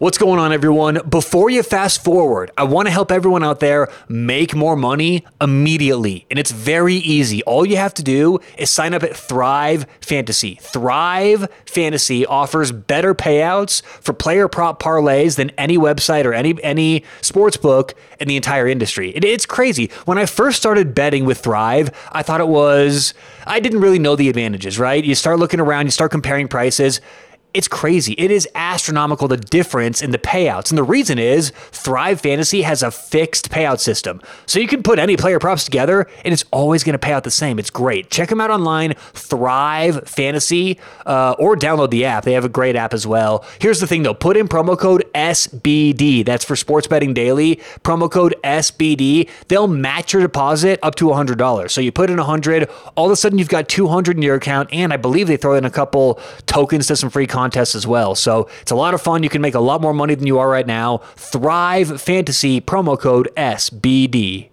What's going on, everyone? Before you fast forward, I want to help everyone out there make more money immediately. And it's very easy. All you have to do is sign up at Thrive Fantasy. Thrive Fantasy offers better payouts for player prop parlays than any website or any any sports book in the entire industry. It, it's crazy. When I first started betting with Thrive, I thought it was, I didn't really know the advantages, right? You start looking around, you start comparing prices it's crazy. It is astronomical the difference in the payouts. And the reason is Thrive Fantasy has a fixed payout system. So you can put any player props together and it's always going to pay out the same. It's great. Check them out online, Thrive Fantasy, uh, or download the app. They have a great app as well. Here's the thing though put in promo code SBD. That's for Sports Betting Daily. Promo code SBD. They'll match your deposit up to $100. So you put in 100 all of a sudden you've got 200 in your account. And I believe they throw in a couple tokens to some free content contests as well. So it's a lot of fun. You can make a lot more money than you are right now. Thrive Fantasy promo code SBD.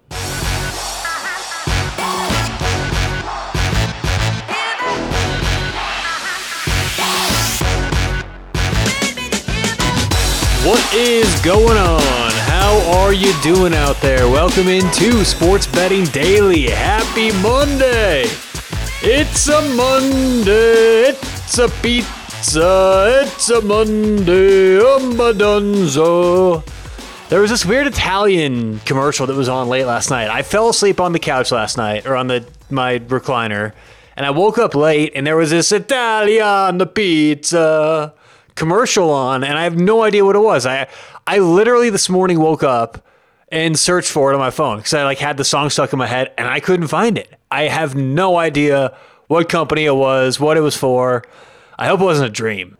What is going on? How are you doing out there? Welcome into Sports Betting Daily. Happy Monday! It's a Monday. It's a pizza pizza. Uh, it's a Monday, umba There was this weird Italian commercial that was on late last night. I fell asleep on the couch last night, or on the my recliner, and I woke up late, and there was this Italian pizza commercial on, and I have no idea what it was. I I literally this morning woke up and searched for it on my phone because I like had the song stuck in my head, and I couldn't find it. I have no idea what company it was, what it was for. I hope it wasn't a dream.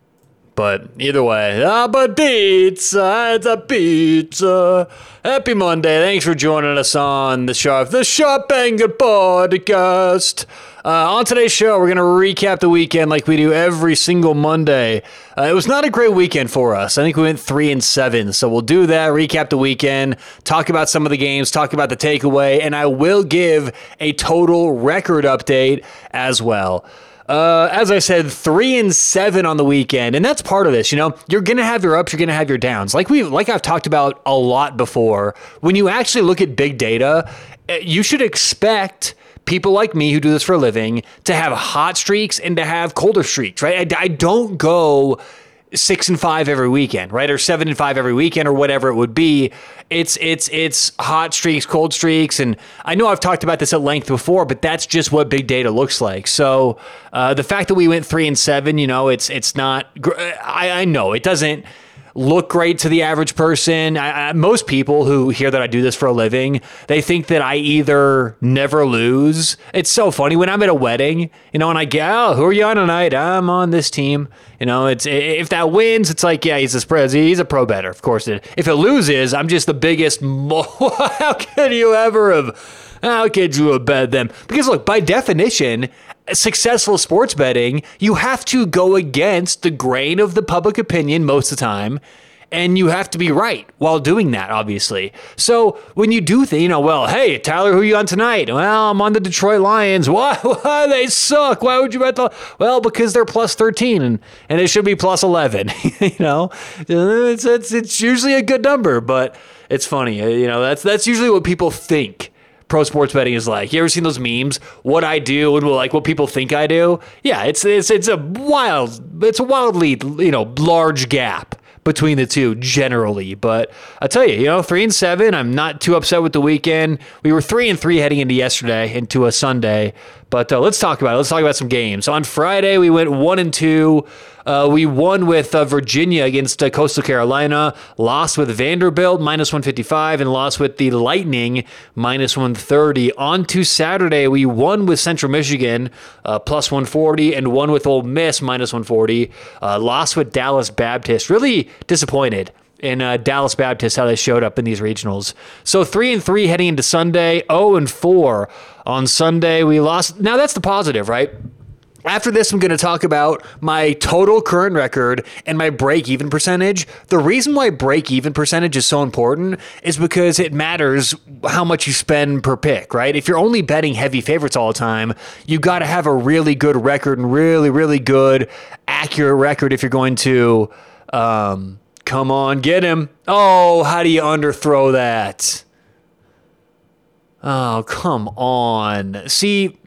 But either way, ah, but pizza, it's a pizza. Happy Monday. Thanks for joining us on the Sharp, the Sharp Angle podcast. Uh, on today's show, we're going to recap the weekend like we do every single Monday. Uh, it was not a great weekend for us. I think we went three and seven. So we'll do that, recap the weekend, talk about some of the games, talk about the takeaway, and I will give a total record update as well. Uh, as I said, three and seven on the weekend, and that's part of this. You know, you're gonna have your ups, you're gonna have your downs. Like we, like I've talked about a lot before. When you actually look at big data, eh, you should expect people like me who do this for a living to have hot streaks and to have colder streaks. Right? I, I don't go six and five every weekend, right? Or seven and five every weekend or whatever it would be. It's it's it's hot streaks, cold streaks, and I know I've talked about this at length before, but that's just what big data looks like. So uh, the fact that we went three and seven, you know, it's it's not. I, I know it doesn't look great to the average person. I, I, most people who hear that I do this for a living, they think that I either never lose. It's so funny when I'm at a wedding, you know, and I get, oh, who are you on tonight? I'm on this team. You know, it's if that wins, it's like, yeah, he's a spread. He's a pro better, of course. If it loses, I'm just the biggest. Mo- how could you ever have? How could you have bet them? Because look, by definition, successful sports betting, you have to go against the grain of the public opinion most of the time. And you have to be right while doing that, obviously. So when you do things, you know, well, hey, Tyler, who are you on tonight? Well, I'm on the Detroit Lions. Why? Why they suck? Why would you bet the? Well, because they're plus 13 and, and it should be plus 11. you know, it's, it's it's usually a good number, but it's funny. You know, that's that's usually what people think pro sports betting is like. You ever seen those memes? What I do and like what people think I do? Yeah, it's it's it's a wild, it's a wildly you know large gap between the two generally. But I tell you, you know, three and seven. I'm not too upset with the weekend. We were three and three heading into yesterday, into a Sunday. But uh, let's talk about it. Let's talk about some games. On Friday, we went one and two. Uh, we won with uh, Virginia against uh, Coastal Carolina, lost with Vanderbilt minus 155, and lost with the Lightning minus 130. On to Saturday, we won with Central Michigan uh, plus 140 and won with Ole Miss minus 140. Uh, lost with Dallas Baptist. Really disappointed in uh, Dallas Baptist how they showed up in these regionals. So three and three heading into Sunday, oh and four on Sunday. We lost. Now that's the positive, right? After this, I'm going to talk about my total current record and my break even percentage. The reason why break even percentage is so important is because it matters how much you spend per pick, right? If you're only betting heavy favorites all the time, you got to have a really good record and really, really good, accurate record if you're going to. Um, come on, get him. Oh, how do you underthrow that? Oh, come on. See,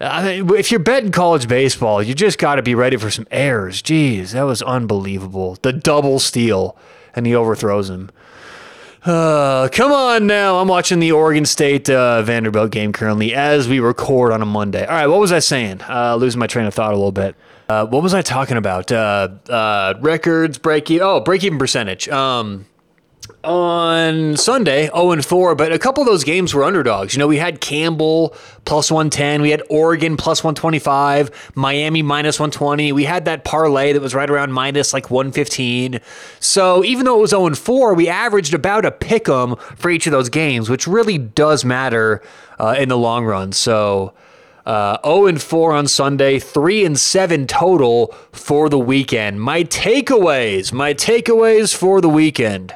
if you're betting college baseball, you just got to be ready for some errors. Jeez, that was unbelievable. The double steal, and he overthrows him. Uh, come on now. I'm watching the Oregon State uh, Vanderbilt game currently as we record on a Monday. All right, what was I saying? Uh, losing my train of thought a little bit. Uh, what was I talking about? Uh, uh, records, break. Oh, break even percentage. Um, on Sunday, 0 and 4, but a couple of those games were underdogs. You know, we had Campbell plus 110, we had Oregon plus 125, Miami minus 120. We had that parlay that was right around minus like 115. So even though it was 0 and 4, we averaged about a pick 'em for each of those games, which really does matter uh, in the long run. So. Uh, 0 and 4 on Sunday, 3 and 7 total for the weekend. My takeaways, my takeaways for the weekend.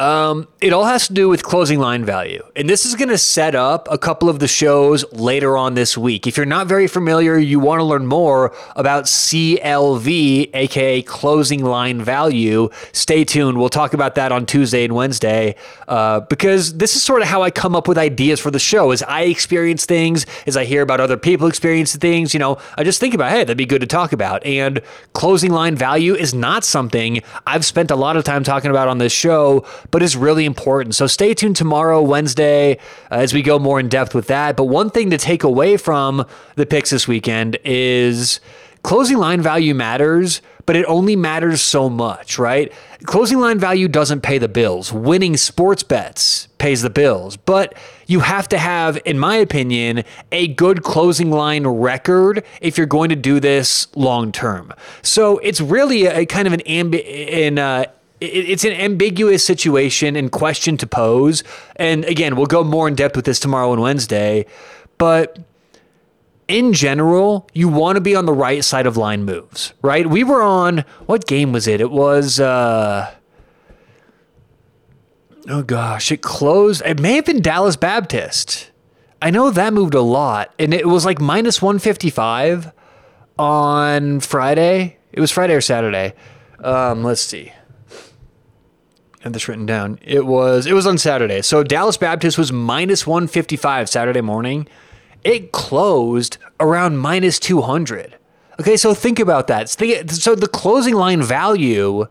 Um, it all has to do with closing line value. And this is going to set up a couple of the shows later on this week. If you're not very familiar, you want to learn more about CLV, aka closing line value, stay tuned. We'll talk about that on Tuesday and Wednesday uh, because this is sort of how I come up with ideas for the show. As I experience things, as I hear about other people experiencing things, you know, I just think about, hey, that'd be good to talk about. And closing line value is not something I've spent a lot of time talking about on this show but is really important. So stay tuned tomorrow, Wednesday, uh, as we go more in depth with that. But one thing to take away from the picks this weekend is closing line value matters, but it only matters so much, right? Closing line value doesn't pay the bills. Winning sports bets pays the bills, but you have to have, in my opinion, a good closing line record if you're going to do this long term. So it's really a, kind of an ambi- in uh, it's an ambiguous situation and question to pose. And again, we'll go more in depth with this tomorrow and Wednesday. But in general, you want to be on the right side of line moves, right? We were on what game was it? It was uh Oh gosh, it closed. It may have been Dallas Baptist. I know that moved a lot and it was like minus 155 on Friday. It was Friday or Saturday. Um, let's see have this written down. It was it was on Saturday. So Dallas Baptist was minus 155 Saturday morning. It closed around minus 200. Okay, so think about that. So the closing line value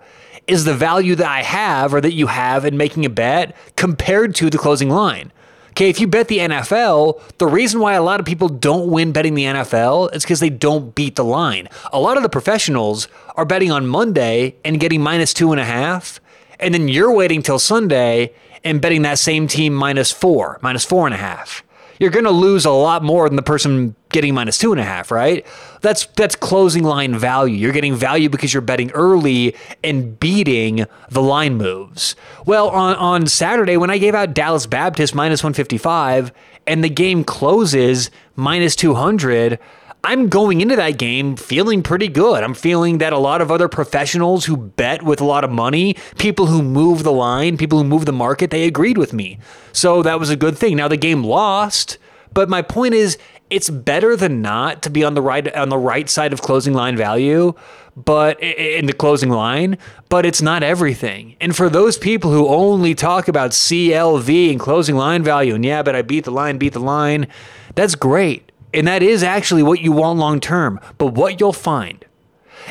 is the value that I have or that you have in making a bet compared to the closing line. Okay, if you bet the NFL, the reason why a lot of people don't win betting the NFL is because they don't beat the line. A lot of the professionals are betting on Monday and getting minus two and a half and then you're waiting till Sunday and betting that same team minus four, minus four and a half. You're going to lose a lot more than the person getting minus two and a half, right? That's that's closing line value. You're getting value because you're betting early and beating the line moves. Well, on, on Saturday when I gave out Dallas Baptist minus 155 and the game closes minus 200, I'm going into that game feeling pretty good. I'm feeling that a lot of other professionals who bet with a lot of money, people who move the line, people who move the market, they agreed with me. So that was a good thing. Now the game lost, but my point is it's better than not to be on the right on the right side of closing line value, but in the closing line, but it's not everything. And for those people who only talk about CLV and closing line value and yeah, but I beat the line, beat the line, that's great. And that is actually what you want long term. But what you'll find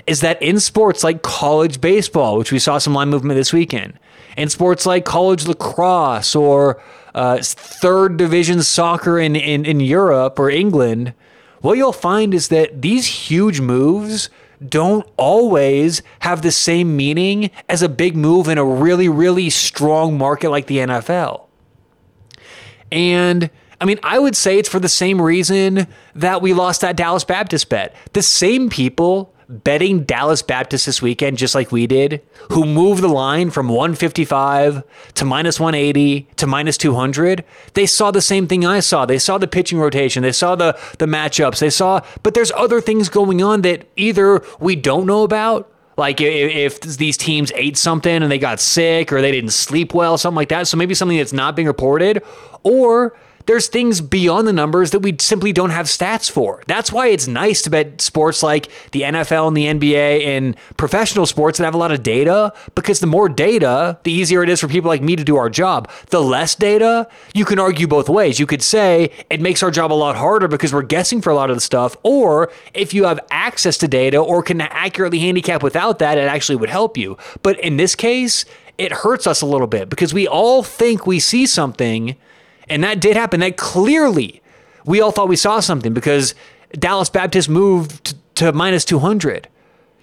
is that in sports like college baseball, which we saw some line movement this weekend, in sports like college lacrosse or uh, third division soccer in, in, in Europe or England, what you'll find is that these huge moves don't always have the same meaning as a big move in a really, really strong market like the NFL. And I mean, I would say it's for the same reason that we lost that Dallas Baptist bet. The same people betting Dallas Baptist this weekend, just like we did, who moved the line from 155 to minus 180 to minus 200, they saw the same thing I saw. They saw the pitching rotation, they saw the, the matchups, they saw, but there's other things going on that either we don't know about. Like if, these teams ate something and they got sick or they didn't sleep well, something like that. So maybe something that's not being reported, or there's things beyond the numbers that we simply don't have stats for. That's why it's nice to bet sports like the NFL and the NBA and professional sports that have a lot of data because the more data, the easier it is for people like me to do our job. The less data, you can argue both ways. You could say it makes our job a lot harder because we're guessing for a lot of the stuff, or if you have access to data or can accurately handicap without that, it actually would help you. But in this case, it hurts us a little bit because we all think we see something and that did happen. That clearly, we all thought we saw something because Dallas Baptist moved to minus 200.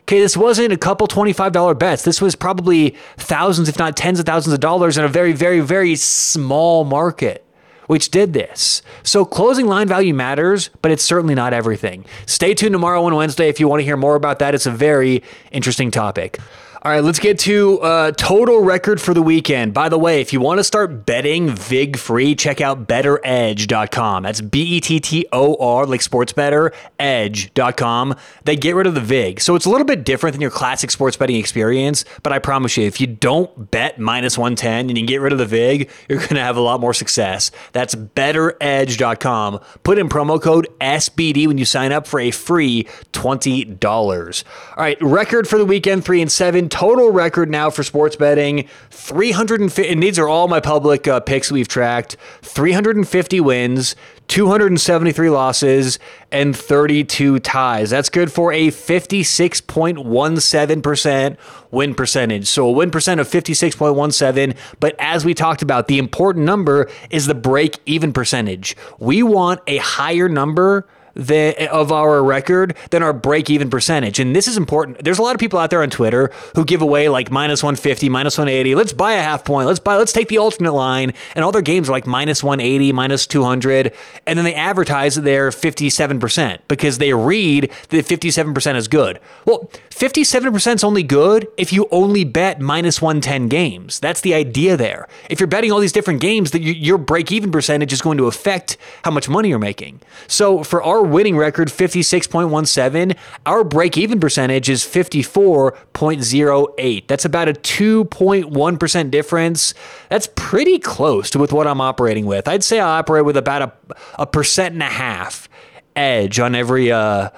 Okay, this wasn't a couple $25 bets. This was probably thousands, if not tens of thousands of dollars in a very, very, very small market, which did this. So closing line value matters, but it's certainly not everything. Stay tuned tomorrow and Wednesday if you want to hear more about that. It's a very interesting topic. All right, let's get to uh, total record for the weekend. By the way, if you want to start betting VIG free, check out bettoredge.com. That's B E T T O R, like sports better, edge.com. They get rid of the VIG. So it's a little bit different than your classic sports betting experience, but I promise you, if you don't bet minus 110 and you get rid of the VIG, you're going to have a lot more success. That's bettoredge.com. Put in promo code SBD when you sign up for a free $20. All right, record for the weekend, 3 and 7 total record now for sports betting. 350 and these are all my public uh, picks we've tracked. 350 wins 273 losses and 32 ties. That's good for a 56.17% win percentage. So a win percent of 56.17 but as we talked about the important number is the break even percentage. We want a higher number the, of our record than our break even percentage. And this is important. There's a lot of people out there on Twitter who give away like minus 150, minus 180. Let's buy a half point. Let's buy, let's take the alternate line. And all their games are like minus 180, minus 200. And then they advertise that they're 57% because they read that 57% is good. Well, 57% is only good if you only bet minus 110 games. That's the idea there. If you're betting all these different games, that your break even percentage is going to affect how much money you're making. So for our winning record 56.17, our break even percentage is 54.08. That's about a 2.1% difference. That's pretty close to with what I'm operating with. I'd say I operate with about a, a percent and a half edge on every uh,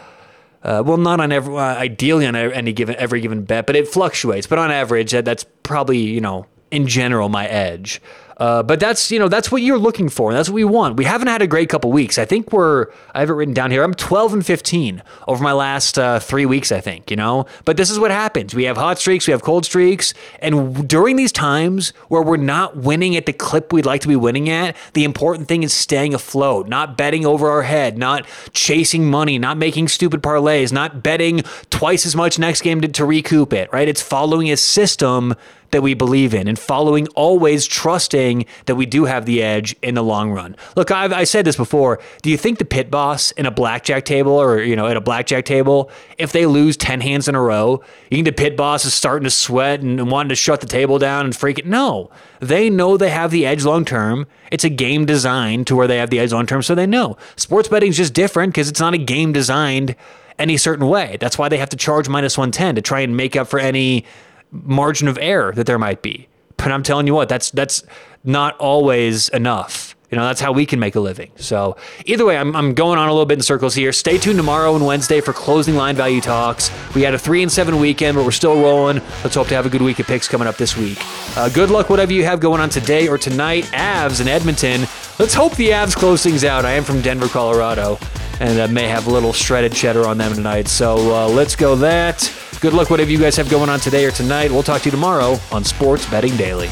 uh, well, not on every, uh, ideally on any given every given bet, but it fluctuates. But on average, that's probably you know in general my edge. Uh, but that's you know that's what you're looking for. That's what we want. We haven't had a great couple weeks. I think we're I have it written down here. I'm 12 and 15 over my last uh, three weeks. I think you know. But this is what happens. We have hot streaks. We have cold streaks. And during these times where we're not winning at the clip we'd like to be winning at, the important thing is staying afloat, not betting over our head, not chasing money, not making stupid parlays, not betting twice as much next game to, to recoup it. Right? It's following a system that we believe in and following always trusting that we do have the edge in the long run. Look, I've I said this before. Do you think the pit boss in a blackjack table or you know at a blackjack table, if they lose ten hands in a row, you think the pit boss is starting to sweat and wanting to shut the table down and freak it? No, they know they have the edge long term. It's a game designed to where they have the edge long term, so they know. Sports betting is just different because it's not a game designed any certain way. That's why they have to charge minus 110 to try and make up for any margin of error that there might be. But I'm telling you what, that's that's not always enough. You know, that's how we can make a living. So either way, I'm, I'm going on a little bit in circles here. Stay tuned tomorrow and Wednesday for closing line value talks. We had a three and seven weekend, but we're still rolling. Let's hope to have a good week of picks coming up this week. Uh, good luck, whatever you have going on today or tonight. Avs in Edmonton. Let's hope the Avs close things out. I am from Denver, Colorado, and I may have a little shredded cheddar on them tonight. So uh, let's go that. Good luck, whatever you guys have going on today or tonight. We'll talk to you tomorrow on Sports Betting Daily.